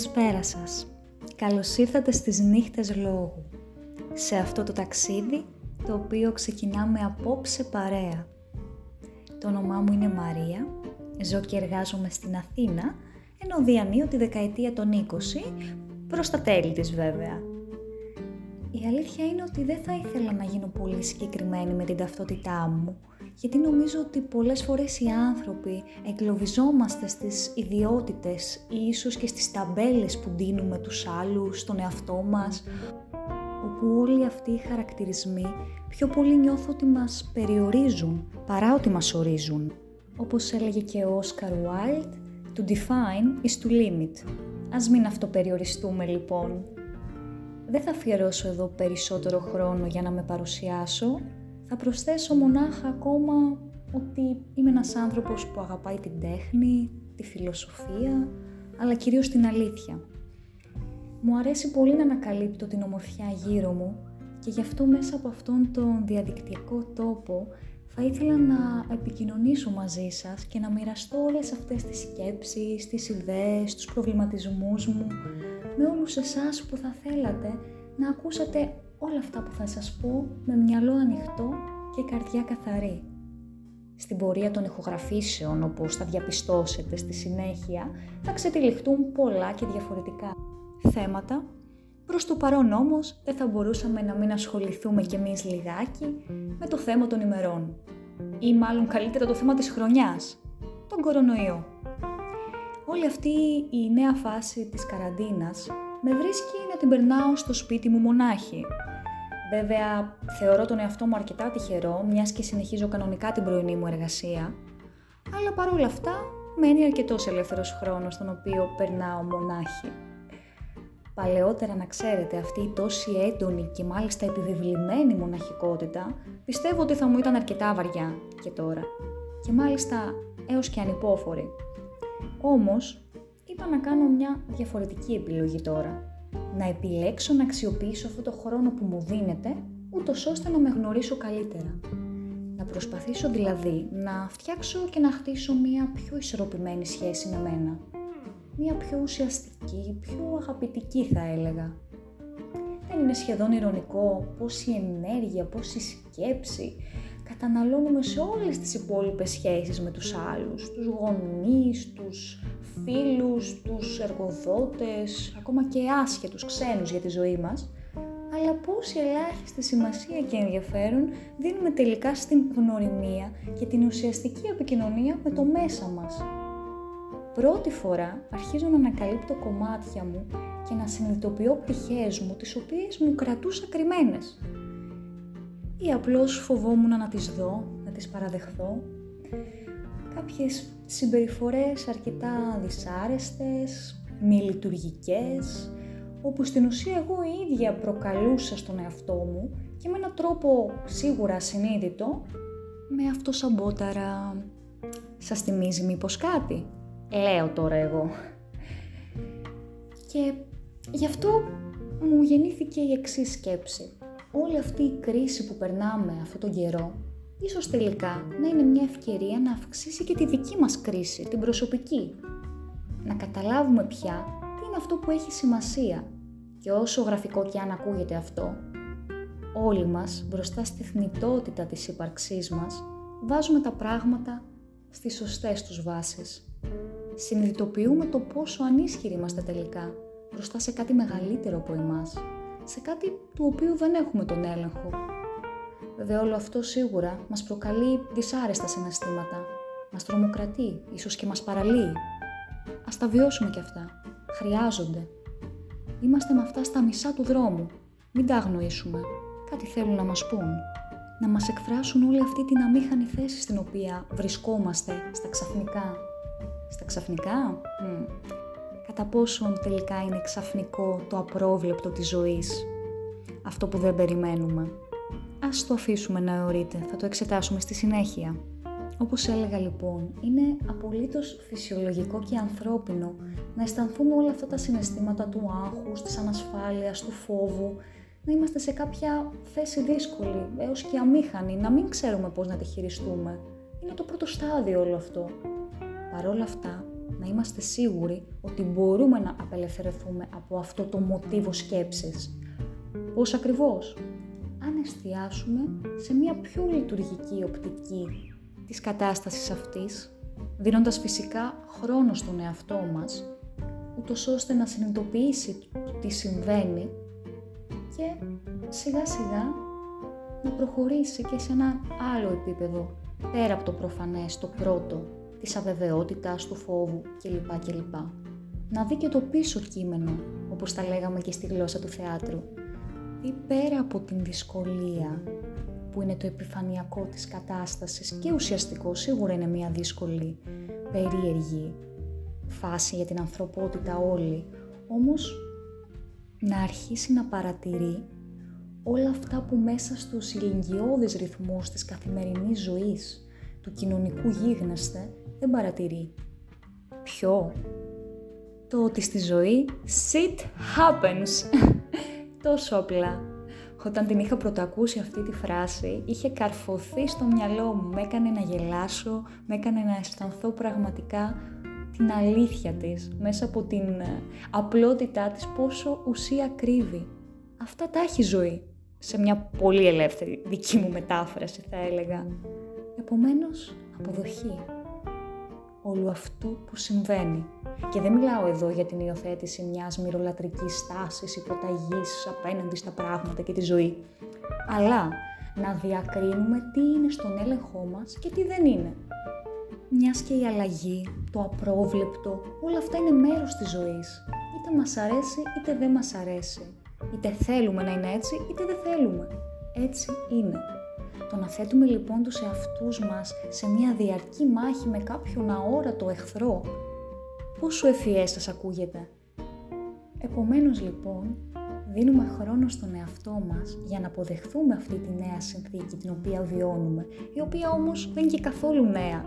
Καλησπέρα σας. Καλώς ήρθατε στις νύχτες λόγου. Σε αυτό το ταξίδι, το οποίο ξεκινάμε απόψε παρέα. Το όνομά μου είναι Μαρία, ζω και εργάζομαι στην Αθήνα, ενώ διανύω τη δεκαετία των 20, προς τα τέλη της βέβαια. Η αλήθεια είναι ότι δεν θα ήθελα να γίνω πολύ συγκεκριμένη με την ταυτότητά μου, γιατί νομίζω ότι πολλές φορές οι άνθρωποι εγκλωβιζόμαστε στις ιδιότητες ή ίσως και στις ταμπέλες που δίνουμε τους άλλους, στον εαυτό μας, όπου όλοι αυτοί οι χαρακτηρισμοί πιο πολύ νιώθω ότι μας περιορίζουν παρά ότι μας ορίζουν. Όπως έλεγε και ο Όσκαρ Wilde, to define is to limit. Ας μην αυτοπεριοριστούμε λοιπόν. Δεν θα αφιερώσω εδώ περισσότερο χρόνο για να με παρουσιάσω, θα προσθέσω μονάχα ακόμα ότι είμαι ένας άνθρωπος που αγαπάει την τέχνη, τη φιλοσοφία, αλλά κυρίως την αλήθεια. Μου αρέσει πολύ να ανακαλύπτω την ομορφιά γύρω μου και γι' αυτό μέσα από αυτόν τον διαδικτυακό τόπο θα ήθελα να επικοινωνήσω μαζί σας και να μοιραστώ όλες αυτές τις σκέψεις, τις ιδέες, τους προβληματισμούς μου με όλους εσάς που θα θέλατε να ακούσατε όλα αυτά που θα σας πω με μυαλό ανοιχτό και καρδιά καθαρή. Στην πορεία των ηχογραφήσεων, όπως θα διαπιστώσετε στη συνέχεια, θα ξετυλιχτούν πολλά και διαφορετικά θέματα. Προς το παρόν όμως δεν θα μπορούσαμε να μην ασχοληθούμε κι εμείς λιγάκι με το θέμα των ημερών. Ή μάλλον καλύτερα το θέμα της χρονιάς, τον κορονοϊό. Όλη αυτή η νέα φάση της καραντίνας με βρίσκει να την περνάω στο σπίτι μου μονάχη, Βέβαια, θεωρώ τον εαυτό μου αρκετά τυχερό, μιας και συνεχίζω κανονικά την πρωινή μου εργασία, αλλά παρόλα αυτά μένει αρκετός ελεύθερος χρόνος τον οποίο περνάω μονάχη. Παλαιότερα να ξέρετε αυτή η τόση έντονη και μάλιστα επιβεβλημένη μοναχικότητα πιστεύω ότι θα μου ήταν αρκετά βαριά και τώρα και μάλιστα έως και ανυπόφορη. Όμως είπα να κάνω μια διαφορετική επιλογή τώρα να επιλέξω να αξιοποιήσω αυτό το χρόνο που μου δίνεται, ούτως ώστε να με γνωρίσω καλύτερα. Να προσπαθήσω δηλαδή να φτιάξω και να χτίσω μία πιο ισορροπημένη σχέση με μένα. Μία πιο ουσιαστική, πιο αγαπητική θα έλεγα. Δεν είναι σχεδόν ηρωνικό πόση ενέργεια, πόση σκέψη καταναλώνουμε σε όλες τις υπόλοιπες σχέσεις με τους άλλους, τους γονείς, τους φίλους, τους εργοδότες, ακόμα και άσχετους ξένους για τη ζωή μας, αλλά πόση ελάχιστη σημασία και ενδιαφέρον δίνουμε τελικά στην γνωριμία και την ουσιαστική επικοινωνία με το μέσα μας. Πρώτη φορά αρχίζω να ανακαλύπτω κομμάτια μου και να συνειδητοποιώ πτυχές μου τις οποίες μου κρατούσα κρυμμένες. Ή απλώς φοβόμουν να τις δω, να τις παραδεχθώ κάποιες συμπεριφορές αρκετά δυσάρεστες, μη λειτουργικές, όπου στην ουσία εγώ η ίδια προκαλούσα στον εαυτό μου και με έναν τρόπο σίγουρα συνείδητο με αυτό σαμπόταρα. Σας θυμίζει μήπως κάτι; Λέω τώρα εγώ. Και γι' αυτό μου γεννήθηκε η εξής σκέψη. Όλη αυτή η κρίση που περνάμε αυτόν τον καιρό ίσως τελικά να είναι μια ευκαιρία να αυξήσει και τη δική μας κρίση, την προσωπική. Να καταλάβουμε πια τι είναι αυτό που έχει σημασία και όσο γραφικό και αν ακούγεται αυτό, όλοι μας μπροστά στη θνητότητα της ύπαρξής μας βάζουμε τα πράγματα στις σωστές τους βάσεις. Συνειδητοποιούμε το πόσο ανίσχυροι είμαστε τελικά μπροστά σε κάτι μεγαλύτερο από εμάς, σε κάτι του οποίου δεν έχουμε τον έλεγχο Βέβαια όλο αυτό σίγουρα μας προκαλεί δυσάρεστα συναισθήματα. Μας τρομοκρατεί, ίσως και μας παραλύει. Ας τα βιώσουμε κι αυτά. Χρειάζονται. Είμαστε με αυτά στα μισά του δρόμου. Μην τα αγνοήσουμε. Κάτι θέλουν να μας πούν. Να μας εκφράσουν όλη αυτή την αμήχανη θέση στην οποία βρισκόμαστε στα ξαφνικά. Στα ξαφνικά; Κατά πόσον τελικά είναι ξαφνικό το απρόβλεπτο της ζωής. Αυτό που δεν περιμένουμε. Ας το αφήσουμε να αιωρείται, θα το εξετάσουμε στη συνέχεια. Όπως έλεγα λοιπόν, είναι απολύτως φυσιολογικό και ανθρώπινο να αισθανθούμε όλα αυτά τα συναισθήματα του άγχους, της ανασφάλειας, του φόβου, να είμαστε σε κάποια θέση δύσκολη, έως και αμήχανη, να μην ξέρουμε πώς να τη χειριστούμε. Είναι το πρώτο στάδιο όλο αυτό. Παρ' όλα αυτά, να είμαστε σίγουροι ότι μπορούμε να απελευθερωθούμε από αυτό το μοτίβο σκέψης. Πώς ακριβώς; Αν εστιάσουμε σε μια πιο λειτουργική οπτική της κατάστασης αυτής, δίνοντας φυσικά χρόνο στον εαυτό μας, ούτως ώστε να συνειδητοποιήσει τι συμβαίνει και σιγά σιγά να προχωρήσει και σε ένα άλλο επίπεδο, πέρα από το προφανές, το πρώτο, της αβεβαιότητας, του φόβου κλπ. κλπ. Να δει και το πίσω κείμενο, όπως τα λέγαμε και στη γλώσσα του θεάτρου. Ή πέρα από την δυσκολία που είναι το επιφανειακό της κατάστασης και ουσιαστικό, σίγουρα είναι μια δύσκολη, περίεργη φάση για την ανθρωπότητα όλη, όμως να αρχίσει να παρατηρεί όλα αυτά που μέσα στους ηλικιώδεις ρυθμούς της καθημερινής ζωής, του κοινωνικού γίγνεσθε, δεν παρατηρεί. Ποιο; Το ότι στη ζωή shit happens. Τόσο απλά. Όταν την είχα πρωτοακούσει αυτή τη φράση, είχε καρφωθεί στο μυαλό μου, με έκανε να γελάσω, με έκανε να αισθανθώ πραγματικά την αλήθεια της, μέσα από την ε, απλότητά της, πόσο ουσία κρύβει. Αυτά τα έχει ζωή, σε μια πολύ ελεύθερη δική μου μετάφραση θα έλεγα. Επομένως, αποδοχή όλου αυτού που συμβαίνει. Και δεν μιλάω εδώ για την υιοθέτηση μιας μυρολατρικής στάσης, υποταγής απέναντι στα πράγματα και τη ζωή, αλλά να διακρίνουμε τι είναι στον έλεγχό μας και τι δεν είναι. Μιας και η αλλαγή, το απρόβλεπτο, όλα αυτά είναι μέρος της ζωής. Είτε μας αρέσει είτε δεν μας αρέσει. Είτε θέλουμε να είναι έτσι είτε δεν θέλουμε. Έτσι είναι. Το να θέτουμε λοιπόν τους εαυτούς μας σε μια διαρκή μάχη με κάποιον αόρατο εχθρό, πόσο ευφυές σας ακούγεται; Επομένως λοιπόν, δίνουμε χρόνο στον εαυτό μας για να αποδεχθούμε αυτή τη νέα συνθήκη την οποία βιώνουμε, η οποία όμως δεν είναι και καθόλου νέα.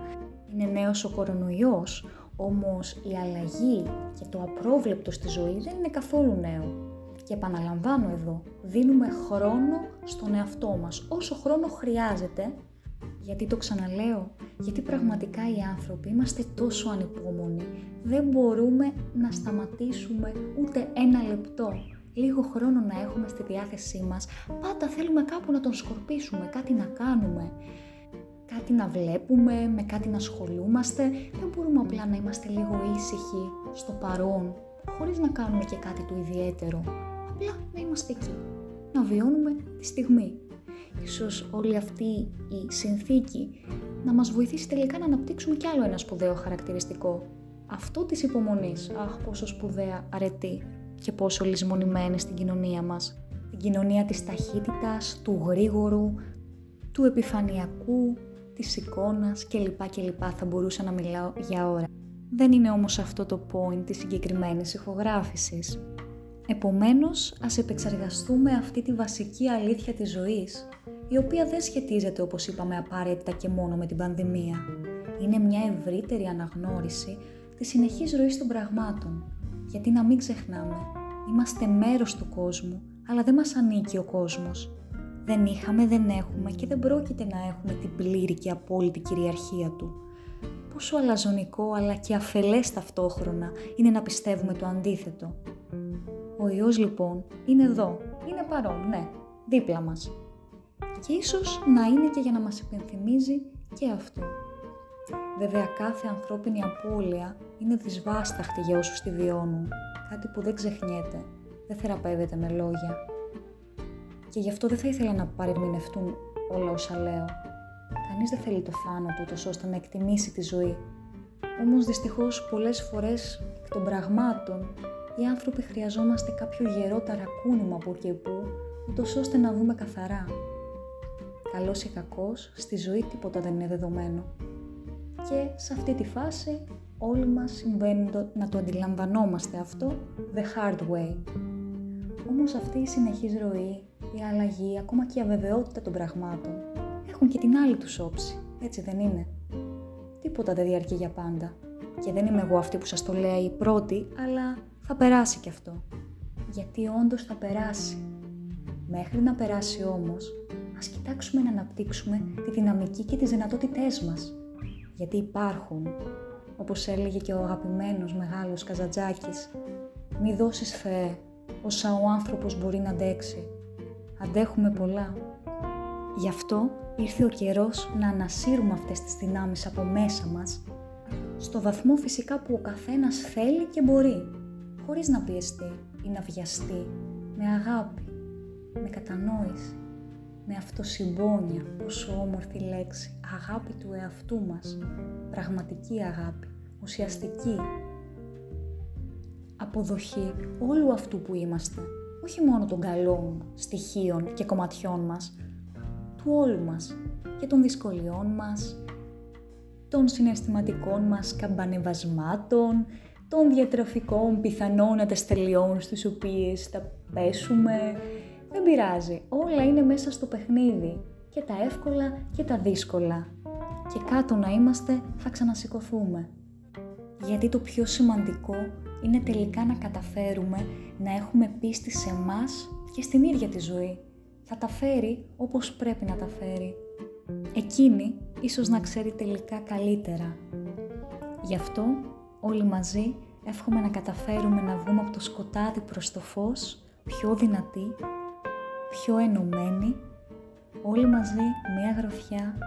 Είναι νέος ο κορονοϊός, όμως η αλλαγή και το απρόβλεπτο στη ζωή δεν είναι καθόλου νέο. Και επαναλαμβάνω εδώ, δίνουμε χρόνο στον εαυτό μας, όσο χρόνο χρειάζεται, γιατί το ξαναλέω, γιατί πραγματικά οι άνθρωποι είμαστε τόσο ανυπόμονοι, δεν μπορούμε να σταματήσουμε ούτε ένα λεπτό. Λίγο χρόνο να έχουμε στη διάθεσή μας, πάντα θέλουμε κάπου να τον σκορπίσουμε, κάτι να κάνουμε, κάτι να βλέπουμε, με κάτι να ασχολούμαστε, δεν μπορούμε απλά να είμαστε λίγο ήσυχοι στο παρόν, χωρίς να κάνουμε και κάτι του ιδιαίτερο απλά να είμαστε εκεί, να βιώνουμε τη στιγμή. Ίσως όλη αυτή η συνθήκη να μας βοηθήσει τελικά να αναπτύξουμε κι άλλο ένα σπουδαίο χαρακτηριστικό. Αυτό της υπομονής. Αχ, πόσο σπουδαία αρετή και πόσο λησμονημένη στην κοινωνία μας. Την κοινωνία της ταχύτητας, του γρήγορου, του επιφανειακού, της εικόνας κλπ. κλπ. Θα μπορούσα να μιλάω για ώρα. Δεν είναι όμως αυτό το point της συγκεκριμένης ηχογράφησης. Επομένως, ας επεξεργαστούμε αυτή τη βασική αλήθεια της ζωής, η οποία δεν σχετίζεται όπως είπαμε απαραίτητα και μόνο με την πανδημία. Είναι μια ευρύτερη αναγνώριση της συνεχής ροής των πραγμάτων. Γιατί να μην ξεχνάμε, είμαστε μέρος του κόσμου, αλλά δεν μας ανήκει ο κόσμος. Δεν είχαμε, δεν έχουμε και δεν πρόκειται να έχουμε την πλήρη και απόλυτη κυριαρχία του. Πόσο αλαζονικό αλλά και αφελές ταυτόχρονα είναι να πιστεύουμε το αντίθετο. Ο ιός λοιπόν είναι εδώ, είναι παρόν, ναι, δίπλα μας. Και ίσως να είναι και για να μας υπενθυμίζει και αυτό. Βέβαια κάθε ανθρώπινη απώλεια είναι δυσβάσταχτη για όσους τη βιώνουν, κάτι που δεν ξεχνιέται, δεν θεραπεύεται με λόγια. Και γι' αυτό δεν θα ήθελα να παρεμηνευτούν όλα όσα λέω. Κανείς δεν θέλει το θάνατο τόσο ώστε να εκτιμήσει τη ζωή. Όμως δυστυχώς πολλές φορές εκ των πραγμάτων οι άνθρωποι χρειαζόμαστε κάποιο γερό ταρακούνημα από και που, ούτως ώστε να δούμε καθαρά. Καλός ή κακός, στη ζωή τίποτα δεν είναι δεδομένο. Και σε αυτή τη φάση όλοι μας συμβαίνει να το αντιλαμβανόμαστε αυτό the hard way. Όμως αυτή η συνεχής ροή, η αλλαγή, ακόμα και η αβεβαιότητα των πραγμάτων έχουν και την άλλη τους όψη, έτσι δεν είναι; Τίποτα δεν διαρκεί για πάντα. Και δεν είμαι εγώ αυτή που σας το λέει η πρώτη, αλλά θα περάσει κι αυτό. Γιατί όντως θα περάσει. Μέχρι να περάσει όμως, ας κοιτάξουμε να αναπτύξουμε τη δυναμική και τις δυνατότητές μας. Γιατί υπάρχουν. όπως έλεγε και ο αγαπημένος μεγάλος Καζαντζάκης, μη δώσεις Θεέ όσα ο άνθρωπος μπορεί να αντέξει. Αντέχουμε πολλά. Γι' αυτό ήρθε ο καιρός να ανασύρουμε αυτές τις δυνάμεις από μέσα μας, στο βαθμό φυσικά που ο καθένας θέλει και μπορεί, χωρίς να πιεστεί ή να βιαστεί, με αγάπη, με κατανόηση, με αυτοσυμπόνια, πόσο όμορφη λέξη, αγάπη του εαυτού μας, πραγματική αγάπη, ουσιαστική, αποδοχή όλου αυτού που είμαστε, όχι μόνο των καλών στοιχείων και κομματιών μας, του όλου μας και των δυσκολιών μας, των συναισθηματικών μας καμπανεβασμάτων, των διατροφικών πιθανών αταστελειών στις οποίες θα πέσουμε. Δεν πειράζει, όλα είναι μέσα στο παιχνίδι και τα εύκολα και τα δύσκολα. Και κάτω να είμαστε θα ξανασηκωθούμε. Γιατί το πιο σημαντικό είναι τελικά να καταφέρουμε να έχουμε πίστη σε μας και στην ίδια τη ζωή. Θα τα φέρει όπως πρέπει να τα φέρει. Εκείνη ίσως να ξέρει τελικά καλύτερα. Γι' αυτό όλοι μαζί εύχομαι να καταφέρουμε να βγούμε από το σκοτάδι προς το φως πιο δυνατοί, πιο ενωμένοι, όλοι μαζί μία γραφιά,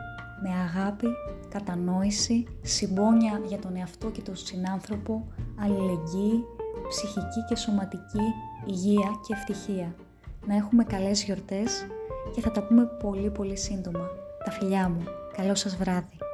με αγάπη, κατανόηση, συμπόνια για τον εαυτό και τον συνάνθρωπο, αλληλεγγύη, ψυχική και σωματική υγεία και ευτυχία. Να έχουμε καλές γιορτές και θα τα πούμε πολύ πολύ σύντομα. Τα φιλιά μου. Καλό σας βράδυ.